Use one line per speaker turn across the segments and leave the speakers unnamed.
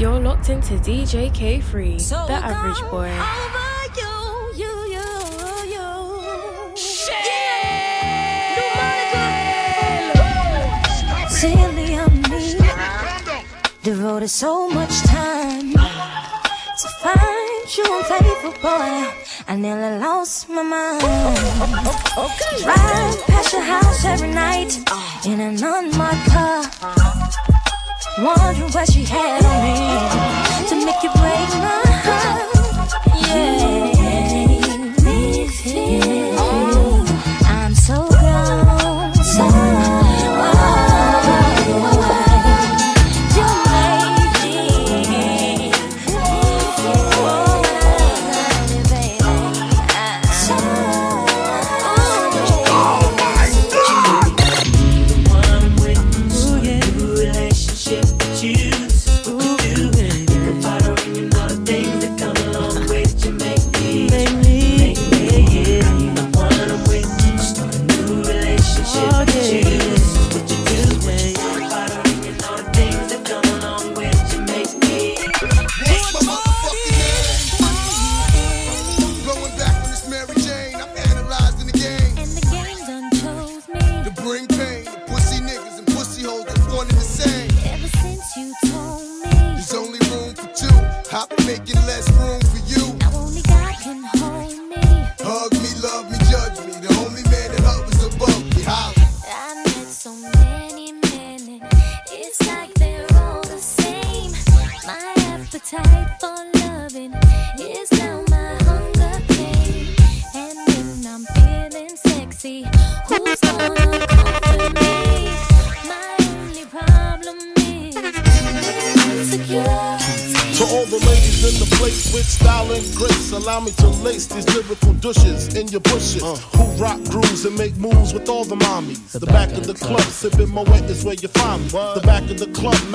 You're locked into DJ K3, so the average boy.
Silly on me, devoted so much time to find you unfaithful boy. I nearly lost my mind. Okay. Drive past your house every night in an unmarked car. Wondering what she had on me to make you break my heart. Yeah.
Sipping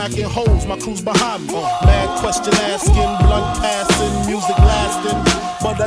club, macking holes, my crew's behind me. Uh, mad question asking, blunt passing,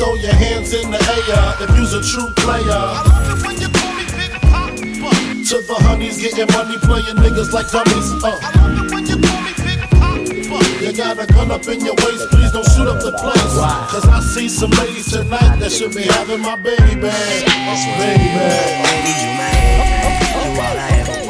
Throw your hands in the air if you's a true player. To the honeys getting money, playing niggas like dummies. Uh. You got a gun up in your waist, please don't shoot up the place. Cause I see some ladies tonight that should be having my baby bag. Baby bag. Baby, you my head. You all I ever wanted.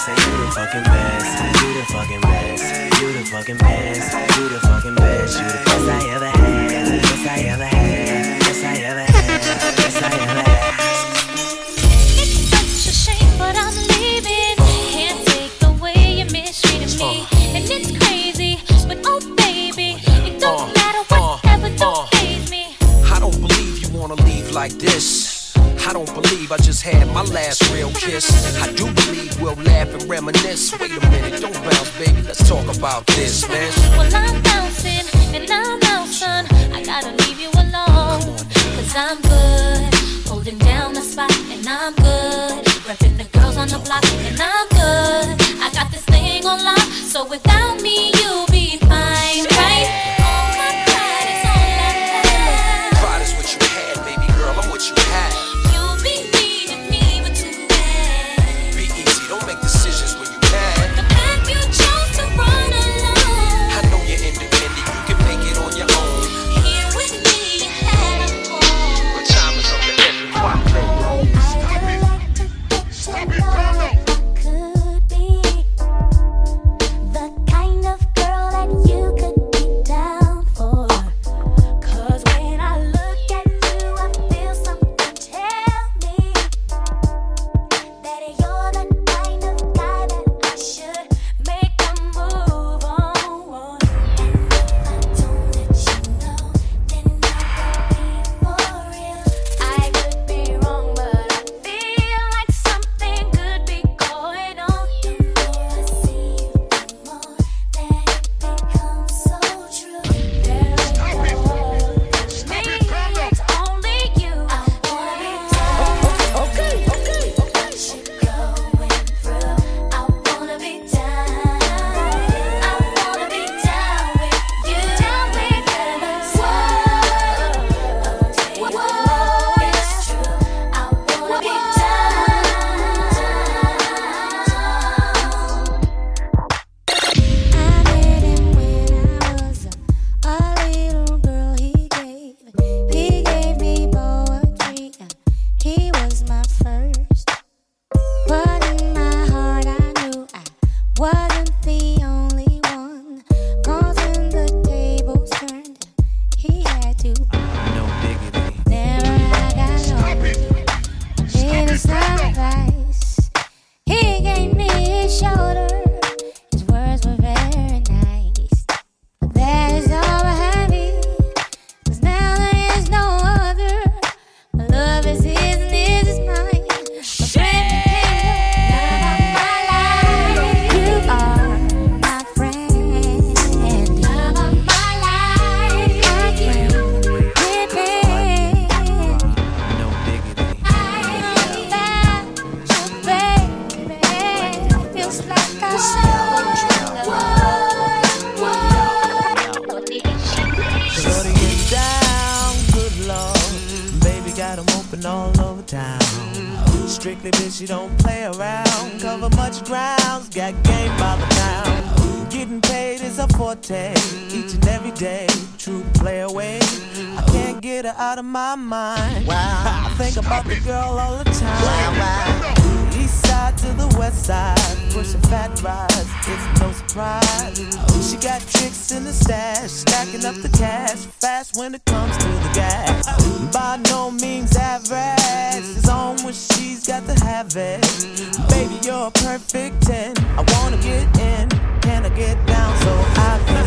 I say, You the fucking best, you the fucking best, you the fucking best, you the fucking best, you the best I ever had, best I ever had, best I ever had, best I ever had.
It's such a shame, but I'm leaving. Can't take the way you're mistreating me, and it's crazy, but oh baby, it don't uh, matter whatever, uh, don't uh. phase me.
I don't believe you wanna leave like this. I don't believe I just had my last real kiss. I do reminisce. Wait a minute, don't bounce, baby. Let's talk about this, man. You're
a perfect 10. I wanna get in, can I get down so I can?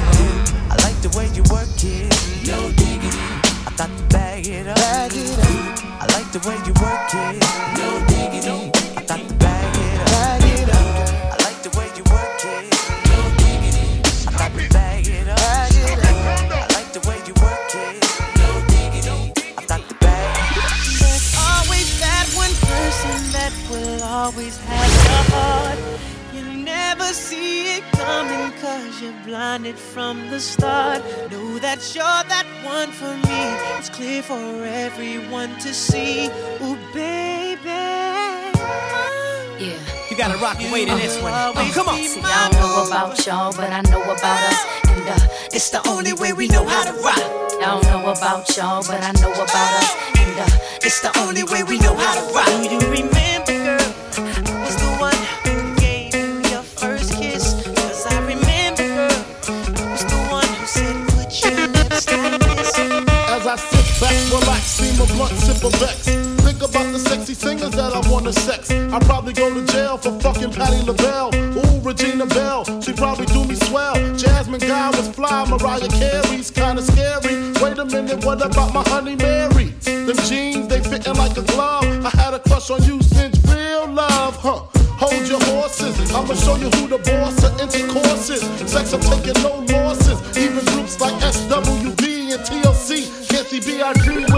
I like the way you work it, no diggity. I got to bag it up. Bag it up. I like the way you work it, no diggity. I got to bag it up. Bag it up. I like the way you work it, no diggity. I got to bag it up. Bag it up. I like the way you work it, no diggity. I got to bag it up.
There's always that one person that will always have your heart. You never see it coming cause you're blinded from the start. Know that you're that one for me. It's clear for everyone to see. Ooh, baby.
Yeah.
You gotta rock and wait in this one. Oh, come on.
See, I don't know about y'all, but I know about us. And uh, it's the only way we know how to rock. I don't know about y'all, but I know about us. And uh, it's the only way we know how to rock.
Do you remember,
a blunt, sip a vex. Think about the sexy singers that I wanna sex. I probably go to jail for fucking Patti LaBelle. Ooh, Regina Belle, she probably do me swell. Jasmine Guy was fly, Mariah Carey's kinda scary. Wait a minute, what about my honey Mary? Them jeans, they fitting like a glove. I had a crush on you since real love, huh? Hold your horses, I'ma show you who the boss of intercourse is. Sex, I'm taking no losses. Even groups like SWV and TLC can't see B.I.G.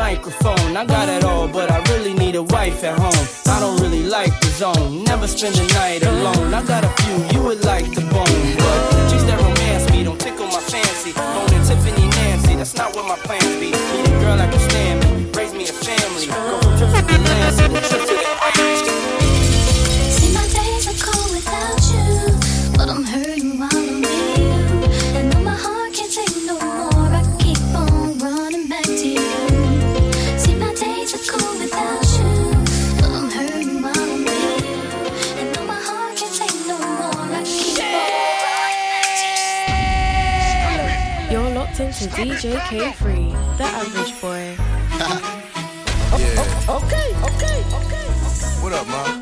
microphone. I got it all, but I really need a wife at home. I don't really like the zone, never spend the night alone. I got a few you would like to bone, but chicks that romance me don't tickle my fancy. Boning Tiffany Nancy, that's not what my plans be. Need a girl that can stand me, raise me a family. Go from trip to to trip to the
You're locked into DJ K3, the average boy.
Yeah.
Oh, oh, okay, okay, okay. okay.
What up, ma?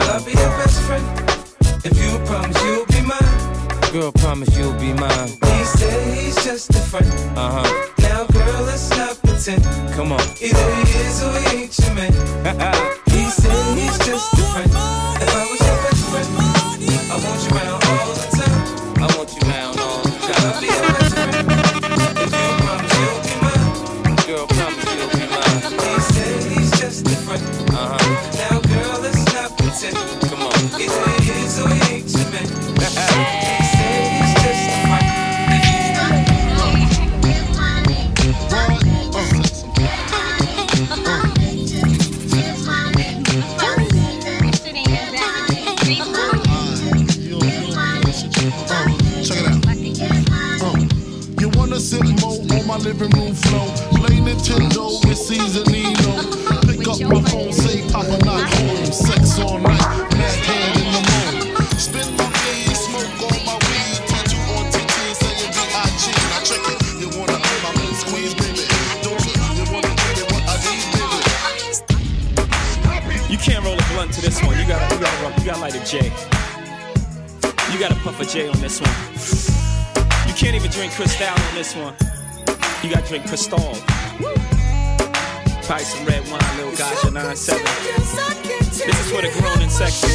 The I'll be your best friend. If you promise you'll be mine.
Girl, promise you'll be mine.
He said he's just a friend.
Uh huh.
Now, girl, let's not pretend.
Come on.
Either he is or he ain't your man.
gotta, roll- you gotta light a J. You gotta puff a J on this one. You can't even drink Cristal on this one. You gotta drink Cristal. Probably some red wine, little Gaja 9-7. This is for the grown and sexy.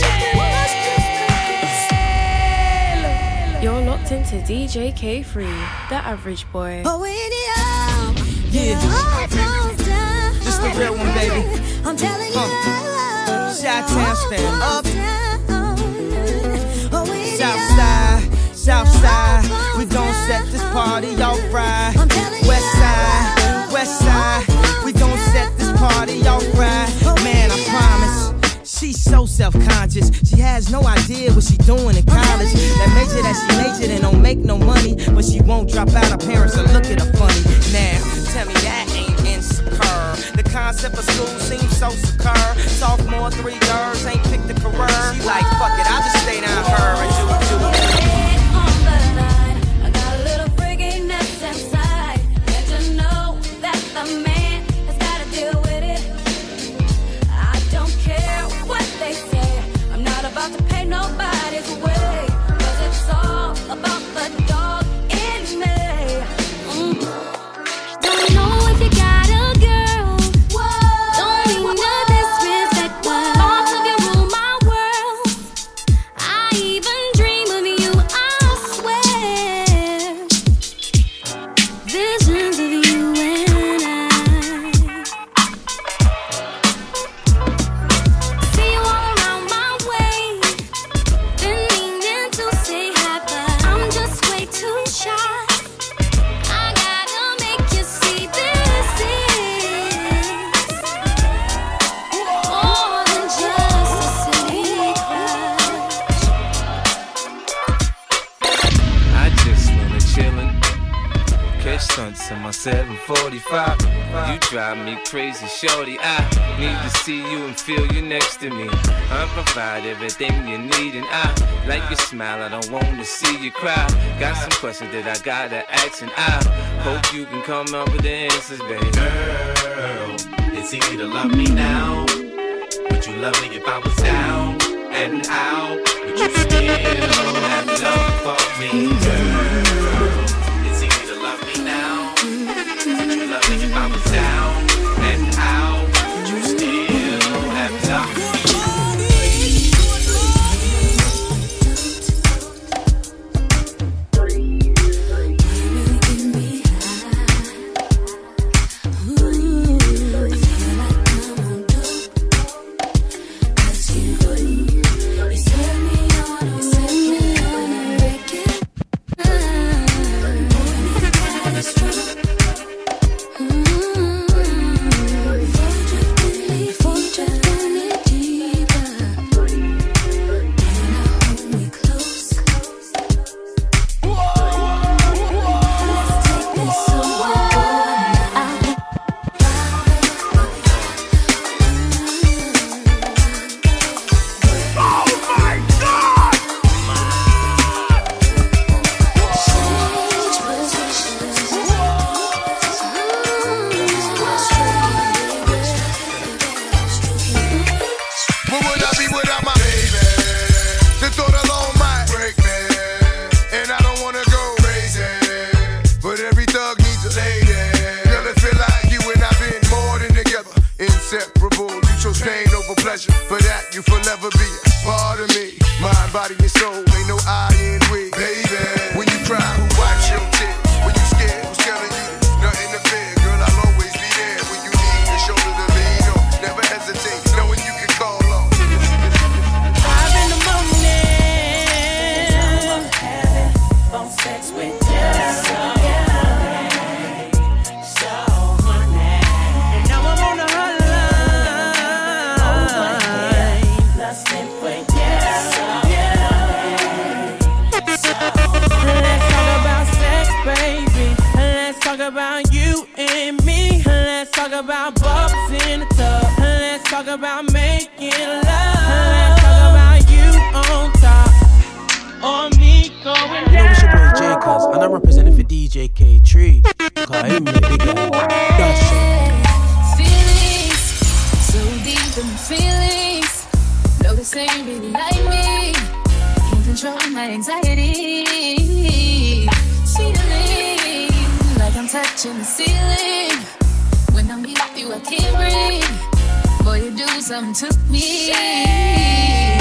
You're locked into DJ K3, the average boy.
Oh, yeah. This the real one, baby.
I'm telling
Huh. Shot town stand up. Side, south side. We gon' set this party off right. West side, west side. We gon' set this party off right. Man, I promise. She's so self-conscious. She has no idea what she doing in college. That major that she majored in don't make no money, but she won't drop out. Her parents will look at her funny. Now, tell me that ain't insecure. The concept of school seems so secure. Sophomore, three girls ain't picked a career. She like, fuck it, I'll just stay down her and do do.
I I
like your smile. I don't wanna see you cry. Got some questions that I gotta ask, and I hope you can come up with the answers, baby.
Girl, it's easy to love me now. Would you love me if I was down and out? Would you still have love for me, girl?
Pleasure. For that, you forever be
them
feelings. No, this ain't really like me. Can't control my anxiety. Feeling like I'm touching the ceiling. When I'm with you, I can't breathe. Boy, you do something to me.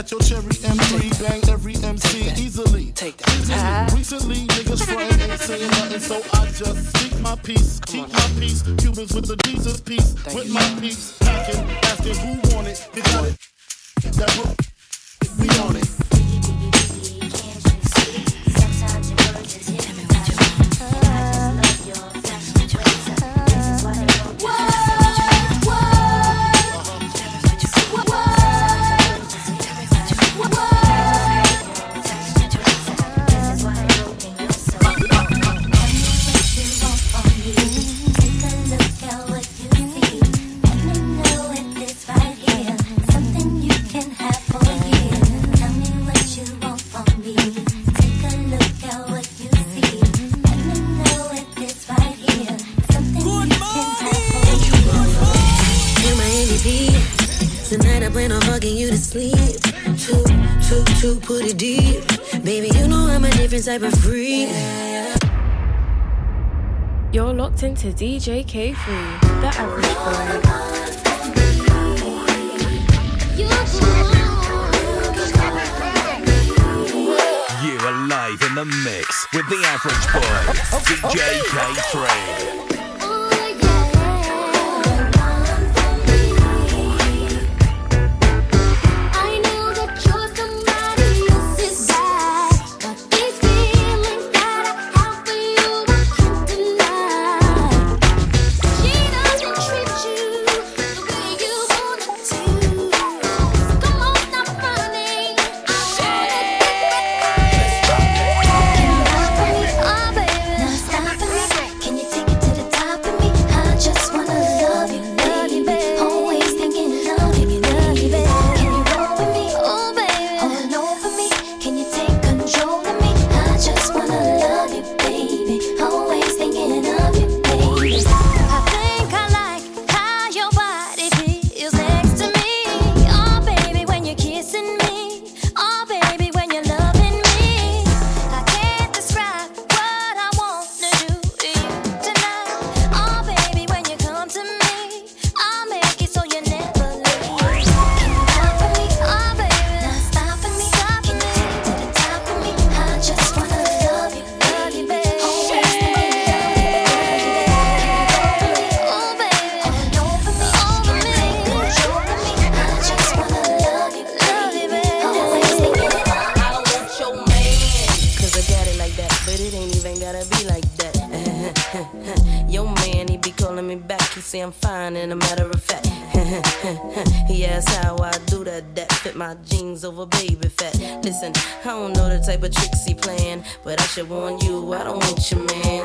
at your cherry M3. Bang every MC Take easily. Take that. Easily. Recently, niggas frontin' ain't saying nothing, so I just speak my peace, keep on, my peace. Cubans with the Jesus piece, Thank with you, my peace. Packing, asking who want it, they got it. That we on it.
type of freak.
You're locked into DJ K3, the average boy.
You're alive in the mix with the average boy, DJ K3.
pressure on you. I
don't want you, man.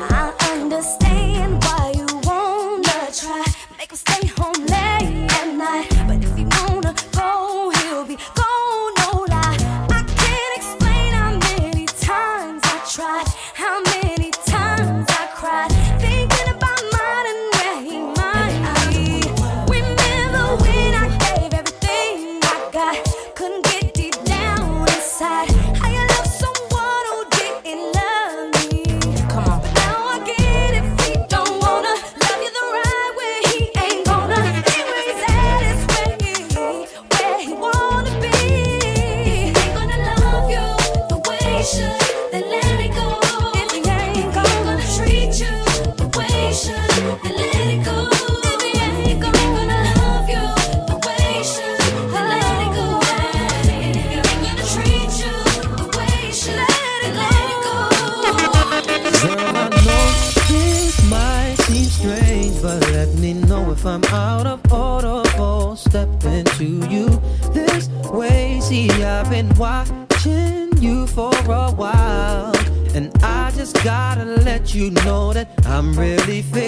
you
know that I'm really feeling.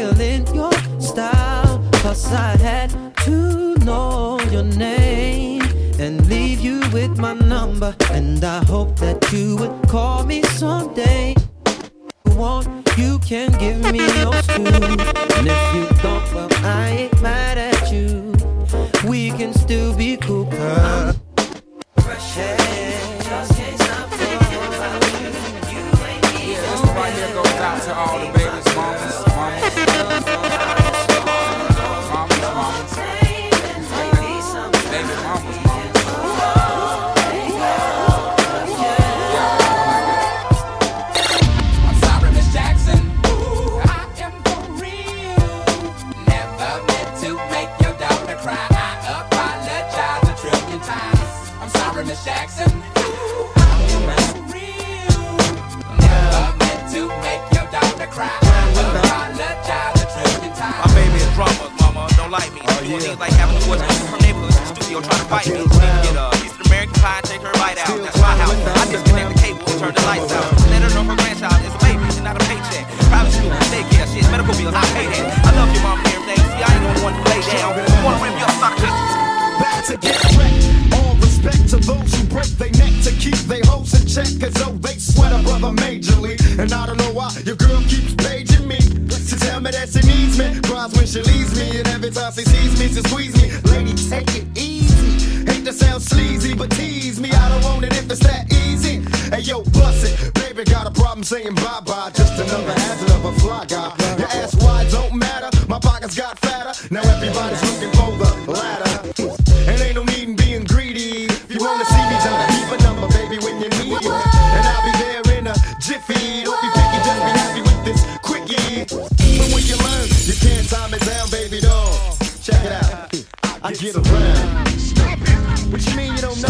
get
around. Stop it. What you mean you don't know?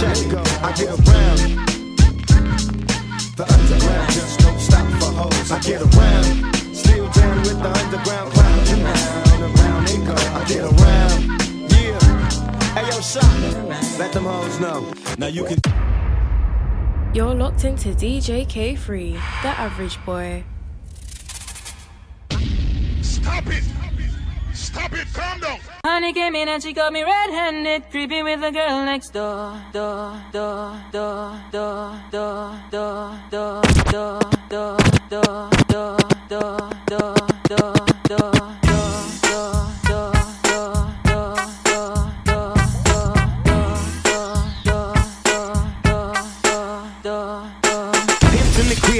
Check go, I get around. The underground just don't stop for hoes. I get around. Still down with the underground crowd. Around, around they go. I get around. Yeah. Hey yo, shot. Let them hoes know. Now you can.
You're locked into DJ K3, the average boy.
Stop it! Stop it! Calm down!
Honey came in and she got me red-handed, creepy with the girl next door. Door, door, door, door, door, door, door, door, door, door, door, door, door, door, door,
door, door.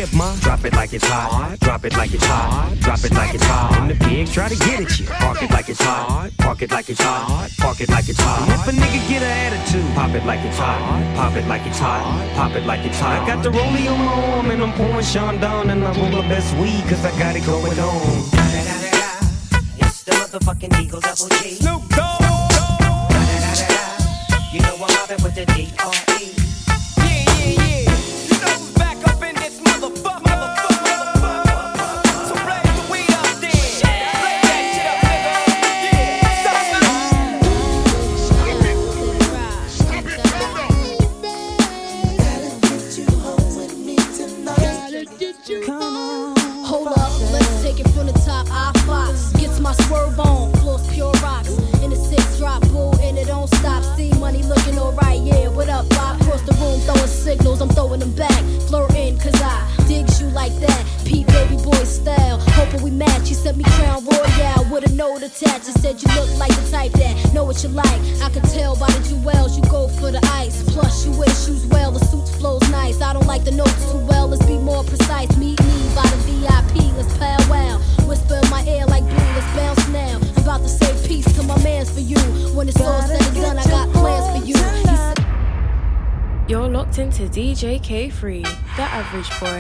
whip, ma. Drop it like it's hot. Drop it like it's hot. Drop it like it's hot. And the pigs try to get at you. Park it like it's hot. Park it like it's hot. Park it like it's hot. if a nigga get an attitude, pop it like it's hot. Pop it like it's hot. Pop it like it's hot. I got the rollie on my arm and I'm pouring Chandon and I'm on my best weed cause I got it going on.
It's the motherfucking Eagle Double G. Snoop Dogg. You know I'm mobbing with the D.R.E.
K3, the average boy.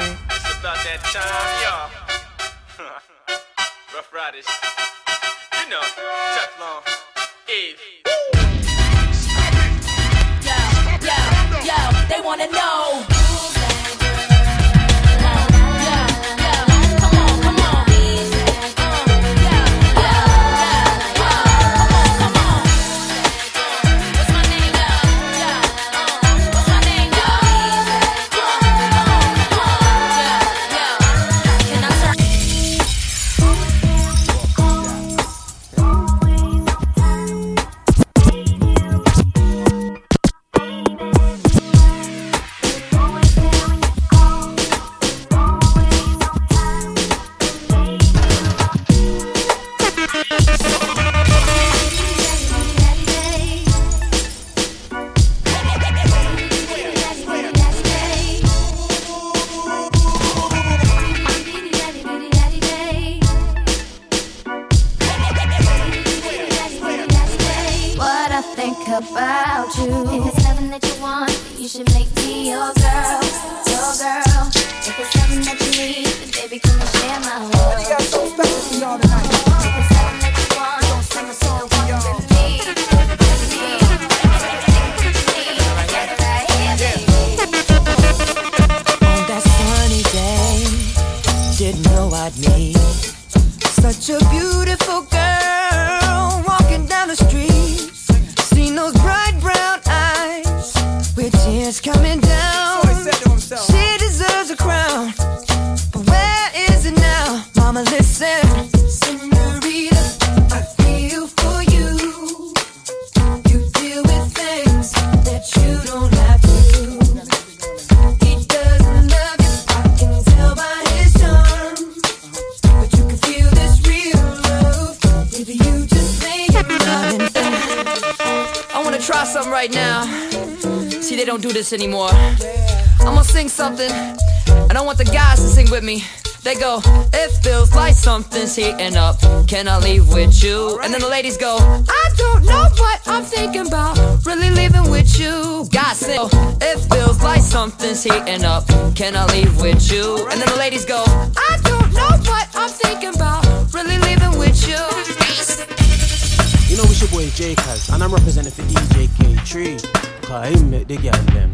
Anymore. I'm gonna sing something, and I want the guys to sing with me. They go, it feels like something's heating up. Can I leave with you? And then the ladies go, I don't know what I'm thinking about. Really leaving with you. Guys say, oh, it feels like something's heating up. Can I leave with you? And then the ladies go, I don't know what I'm thinking about. Really leaving with you.
You know, it's your boy J Kaz, and I'm representing for DJ K3. Cause he make the girl them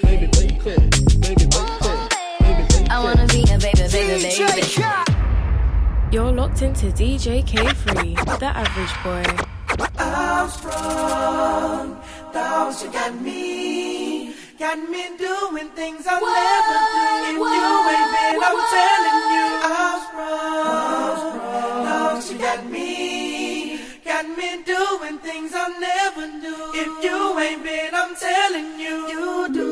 Baby, baby,
baby.
You're locked into DJ K3, the average boy.
I'm sprung, thoughts you got me, got me doing things I'll never do. If you ain't been, I'm telling you, I'm sprung, thoughts you got me, got me doing things I'll never do. If you ain't been, I'm telling you, you do,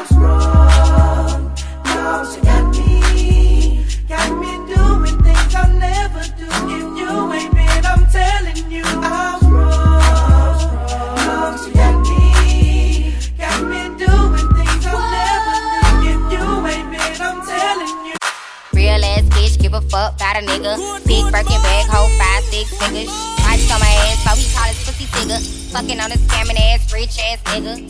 I'm now she got me, got me doing things I'll never do. If you ain't been, I'm telling you, I'm sprung, now she got me, got me doing things I'll never do. If you ain't been, I'm telling you.
Real ass bitch, give a fuck about a nigga. Big Birkin bag, hold five, six figures. Ice on my ass, so he call his pussy figure. Fucking on a scamming ass, rich ass nigga.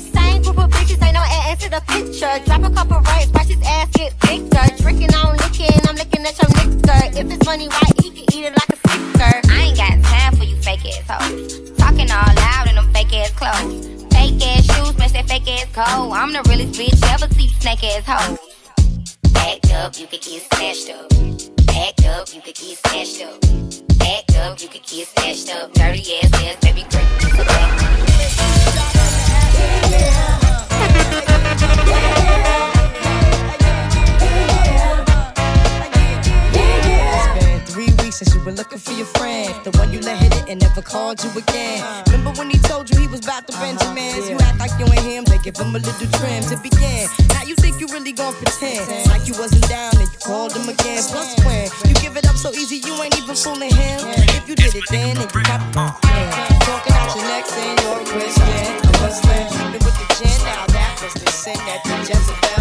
Really gon' pretend like you wasn't down and you called him again. Plus when you give it up so easy, you ain't even fooling him. If you did it then, then you got Talking out your neck saying you're a Christian. A Muslim, sleeping with the gin. Now that was the sin that the Jezebel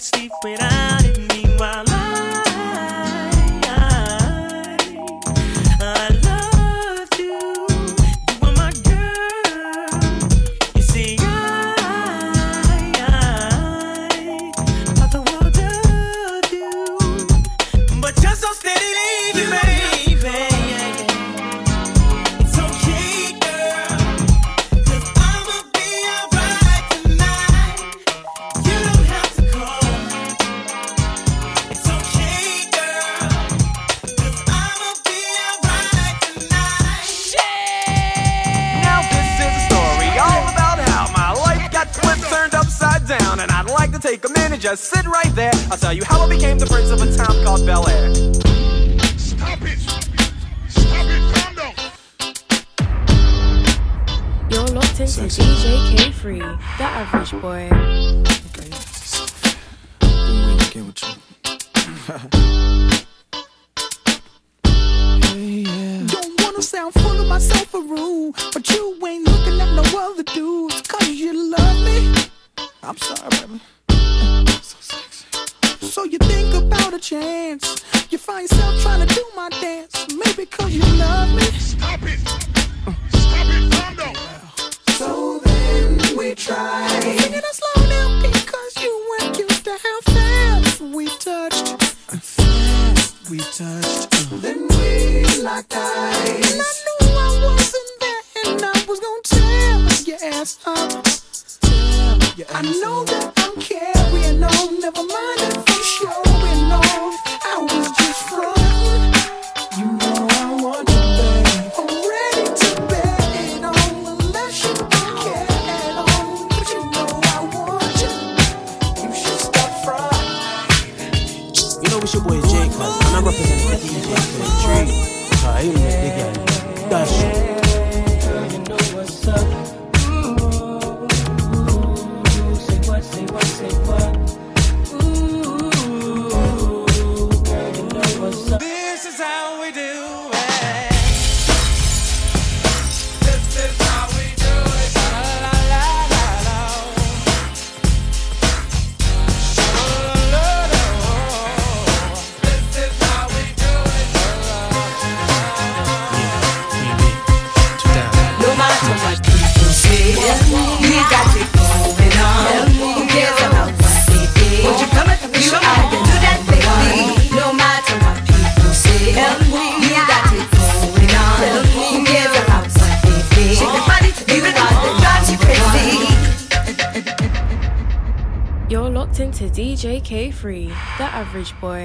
sleep without it.
Take just sit right there. I'll tell you how I became the prince of a town called Bel Air.
You're locked into DJ K3, the average boy.
Get with you.
Don't wanna sound full of myself a rude, but you ain't looking at no other dudes. Cause you love me,
I'm sorry, baby.
K3,